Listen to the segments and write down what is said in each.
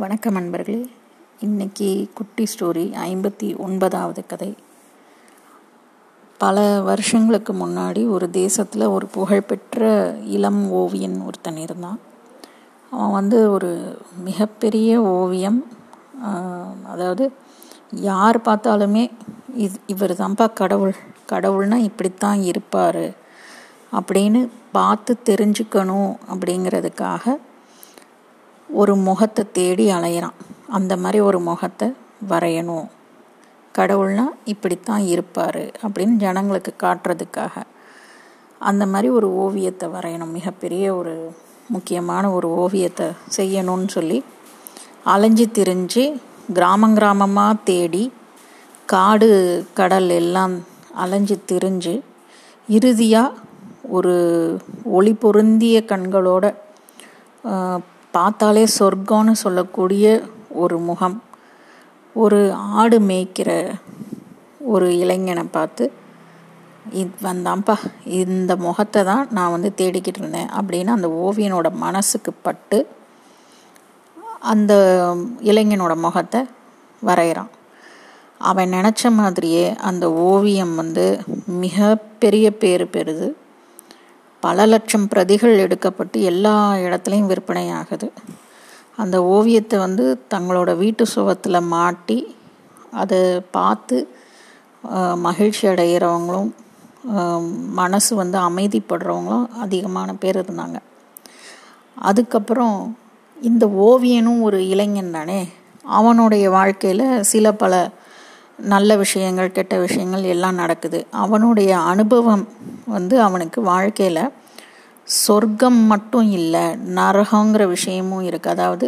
வணக்கம் நண்பர்களே இன்னைக்கு குட்டி ஸ்டோரி ஐம்பத்தி ஒன்பதாவது கதை. பல வருஷங்களுக்கு முன்னாடி ஒரு தேசத்தில் ஒரு புகழ்பெற்ற இளம் ஓவியன் ஒருத்தன் இருந்தான். அவன் வந்து ஒரு மிகப்பெரிய ஓவியம் அதாவது யார் பார்த்தாலுமே இது இவர் தான்ப்பா கடவுள் கடவுள்னா இப்படித்தான் இருப்பார் அப்படின்னு பார்த்து தெரிஞ்சுக்கணும் அப்படிங்கிறதுக்காக ஒரு முகத்தை தேடி அலையிறான். அந்த மாதிரி ஒரு முகத்தை வரையணும். கடவுள்னா இப்படித்தான் இருப்பார் அப்படின்னு ஜனங்களுக்கு காட்டுறதுக்காக. அந்த மாதிரி ஒரு ஓவியத்தை வரையணும். மிகப்பெரிய ஒரு முக்கியமான ஒரு ஓவியத்தை செய்யணும்னு சொல்லி அலைஞ்சு திரிஞ்சு கிராமம் கிராமமாக தேடி காடு கடல் எல்லாம் அலைஞ்சு திரிஞ்சு இறுதியாக ஒரு ஒளி பொருந்திய கண்களோட பார்த்தாலே சொர்க்கம்னு சொல்லக்கூடிய ஒரு முகம் ஒரு ஆடு மேய்க்கிற ஒரு இளைஞனை பார்த்து இது வந்தான்ப்பா இந்த முகத்தை தான் நான் வந்து தேடிக்கிட்டு இருந்தேன். அப்படின்னு அந்த ஓவியனோட மனசுக்கு பட்டு அந்த இளைஞனோட முகத்தை வரைகிறான். அவன் நினச்ச மாதிரியே அந்த ஓவியம் வந்து மிகப்பெரிய பேர் பெறுது. பல லட்சம் பிரதிகள் எடுக்கப்பட்டு எல்லா இடத்துலையும் விற்பனை ஆகுது அந்த ஓவியத்தை வந்து தங்களோட வீட்டு சுவத்தில் மாட்டி அதை பார்த்து மகிழ்ச்சி அடைகிறவங்களும் மனசு வந்து அமைதிப்படுறவங்களும் அதிகமான பேர் இருந்தாங்க. அதுக்கப்புறம் இந்த ஓவியனும் ஒரு இளைஞன் தானே? அவனுடைய வாழ்க்கையில் சில பல நல்ல விஷயங்கள் கெட்ட விஷயங்கள் எல்லாம் நடக்குது. அவனுடைய அனுபவம் வந்து அவனுக்கு வாழ்க்கையில் சொர்க்கம் மட்டும் இல்லை நரகங்கிற விஷயமும் இருக்குது அதாவது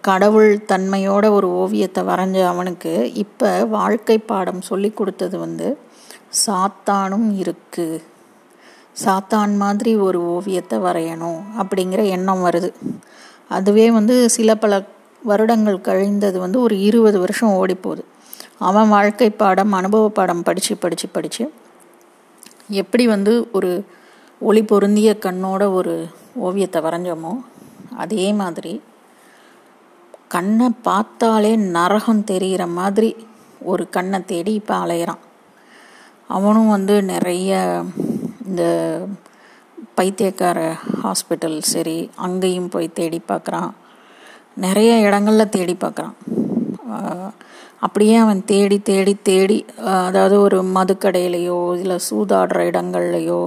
கடவுள் தன்மையோட ஒரு ஓவியத்தை வரைஞ்ச அவனுக்கு இப்போ வாழ்க்கை பாடம் சொல்லி கொடுத்தது வந்து சாத்தானும் இருக்குது சாத்தான் மாதிரி ஒரு ஓவியத்தை வரையணும் அப்படிங்கிற எண்ணம் வருது. அதுவே வந்து சில பல வருடங்கள் கழிந்தது வந்து ஒரு இருபது வருஷம் ஓடிப்போகுது. அவன் வாழ்க்கை பாடம் அனுபவ பாடம் படித்து படித்து படித்து எப்படி வந்து ஒரு ஒளி பொருந்திய கண்ணோட ஒரு ஓவியத்தை வரைஞ்சோமோ அதே மாதிரி கண்ணை பார்த்தாலே நரகம் தெரிகிற மாதிரி ஒரு கண்ணை தேடி இப்போ அலையிறான். அவனும் வந்து நிறைய இந்த பைத்தியக்கார ஹாஸ்பிட்டல் சரி அங்கேயும் போய் தேடி பார்க்குறான். நிறைய இடங்களில் தேடி பார்க்குறான். அப்படியே அவன் தேடி தேடி தேடி அதாவது ஒரு மதுக்கடையிலையோ இல்லை சூதாடுற இடங்கள்லையோ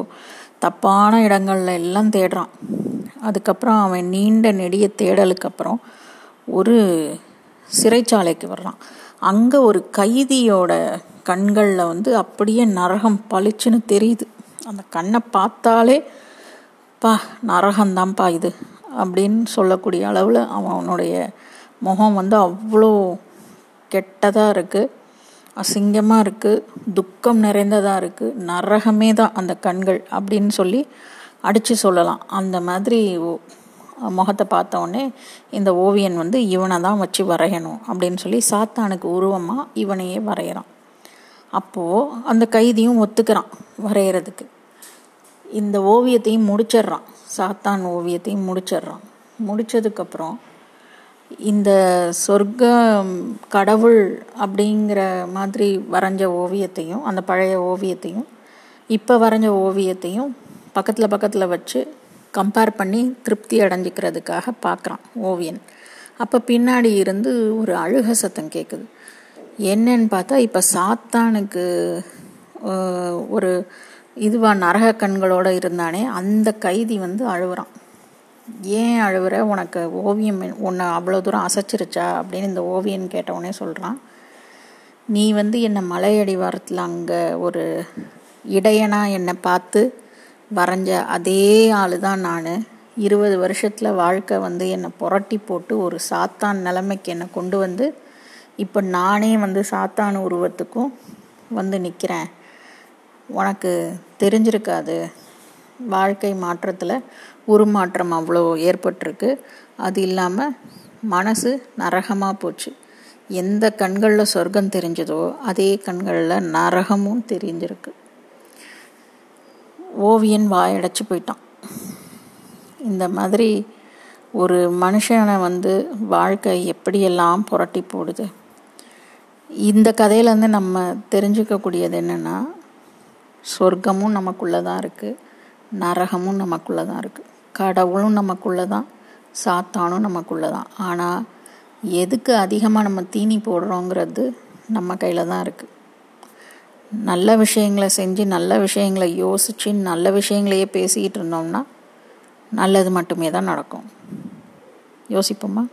தப்பான இடங்கள்ல எல்லாம் தேடுறான். அதுக்கப்புறம் அவன் நீண்ட நெடிய தேடலுக்கு அப்புறம் ஒரு சிறைச்சாலைக்கு வர்றான். அங்கே ஒரு கைதியோட கண்களில் வந்து அப்படியே நரகம் பளிச்சுன்னு தெரியுது. அந்த கண்ணை பார்த்தாலே பா நரகம்தான்ப்பா இது. அப்படின்னு சொல்லக்கூடிய அளவில் அவனுடைய முகம் வந்து அவ்வளோ கெட்டதாக இருக்குது அசிங்கமாக இருக்குது துக்கம் நிறைந்ததாக இருக்குது நரகமே தான் அந்த கண்கள் அப்படின்னு சொல்லி அடித்து சொல்லலாம். அந்த மாதிரி முகத்தை பார்த்தோடனே இந்த ஓவியன் வந்து இவனை தான் வச்சு வரையணும் அப்படின்னு சொல்லி சாத்தானுக்கு உருவமாக இவனையே வரைகிறான் அப்போது அந்த கைதியும் ஒத்துக்கிறான் வரைகிறதுக்கு இந்த ஓவியத்தையும் முடிச்சிடுறான். சாத்தான் ஓவியத்தையும் முடிச்சிடுறான். முடித்ததுக்கப்புறம் இந்த சொர்க்க கடவுள் அப்படிங்கிற மாதிரி வரைஞ்ச ஓவியத்தையும் அந்த பழைய ஓவியத்தையும் இப்போ வரைஞ்ச ஓவியத்தையும் பக்கத்தில் பக்கத்தில் வச்சு கம்பேர் பண்ணி திருப்தி அடைஞ்சிக்கிறதுக்காக பார்க்குறான் ஓவியன். அப்போ பின்னாடி இருந்து ஒரு அழுக சத்தம் கேட்குது என்னன்னு பார்த்தா இப்போ சாத்தானுக்கு ஒரு இதுவா நரக கண்களோடு இருந்தானே அந்த கைதி வந்து அழுகுறான் ஏன் அழுகுற உனக்கு ஓவியம் உன்னை அவ்வளோ தூரம் அசைச்சிருச்சா? அப்படின்னு இந்த ஓவியன் கேட்டவுடனே சொல்கிறான் நீ வந்து என்னை மலையடி வாரத்தில் அங்கே ஒரு இடையனா என்னை பார்த்து வரைஞ்ச அதே ஆள் தான் நான். இருபது வருஷத்தில் வாழ்க்கை வந்து என்னை புரட்டி போட்டு ஒரு சாத்தான் நிலைமைக்கு என்னை கொண்டு வந்து இப்போ நானே வந்து சாத்தான் உருவத்துக்கும் வந்து நிற்கிறேன் உனக்கு தெரிஞ்சிருக்காது. வாழ்க்கை மாற்றத்தில் உருமாற்றம் அவ்வளோ ஏற்பட்டிருக்கு. அது இல்லாமல் மனசு நரகமாக போச்சு. எந்த கண்களில் சொர்க்கம் தெரிஞ்சதோ அதே கண்களில் நரகமும் தெரிஞ்சிருக்கு. ஓவியன் வாயடைச்சு போயிட்டான். இந்த மாதிரி ஒரு மனுஷனை வந்து வாழ்க்கை எப்படியெல்லாம் புரட்டி போடுது? இந்த கதையிலேருந்து நம்ம தெரிஞ்சுக்கக்கூடியது என்னென்னா சொர்க்கமும் நமக்குள்ளே தான் இருக்குது நரகமும் நமக்குள்ளே தான் இருக்குது கடவுளும் நமக்குள்ளே தான் சாத்தானும் நமக்குள்ளே தான் ஆனால் எதுக்கு அதிகமாக நம்ம தீனி போடுறோங்கிறது நம்ம கையில் தான் இருக்குது நல்ல விஷயங்களை செஞ்சு நல்ல விஷயங்களை யோசித்து நல்ல விஷயங்களையே பேசிக்கிட்டு இருந்தோம்னா நல்லது மட்டுமே தான் நடக்கும். யோசிப்போமா?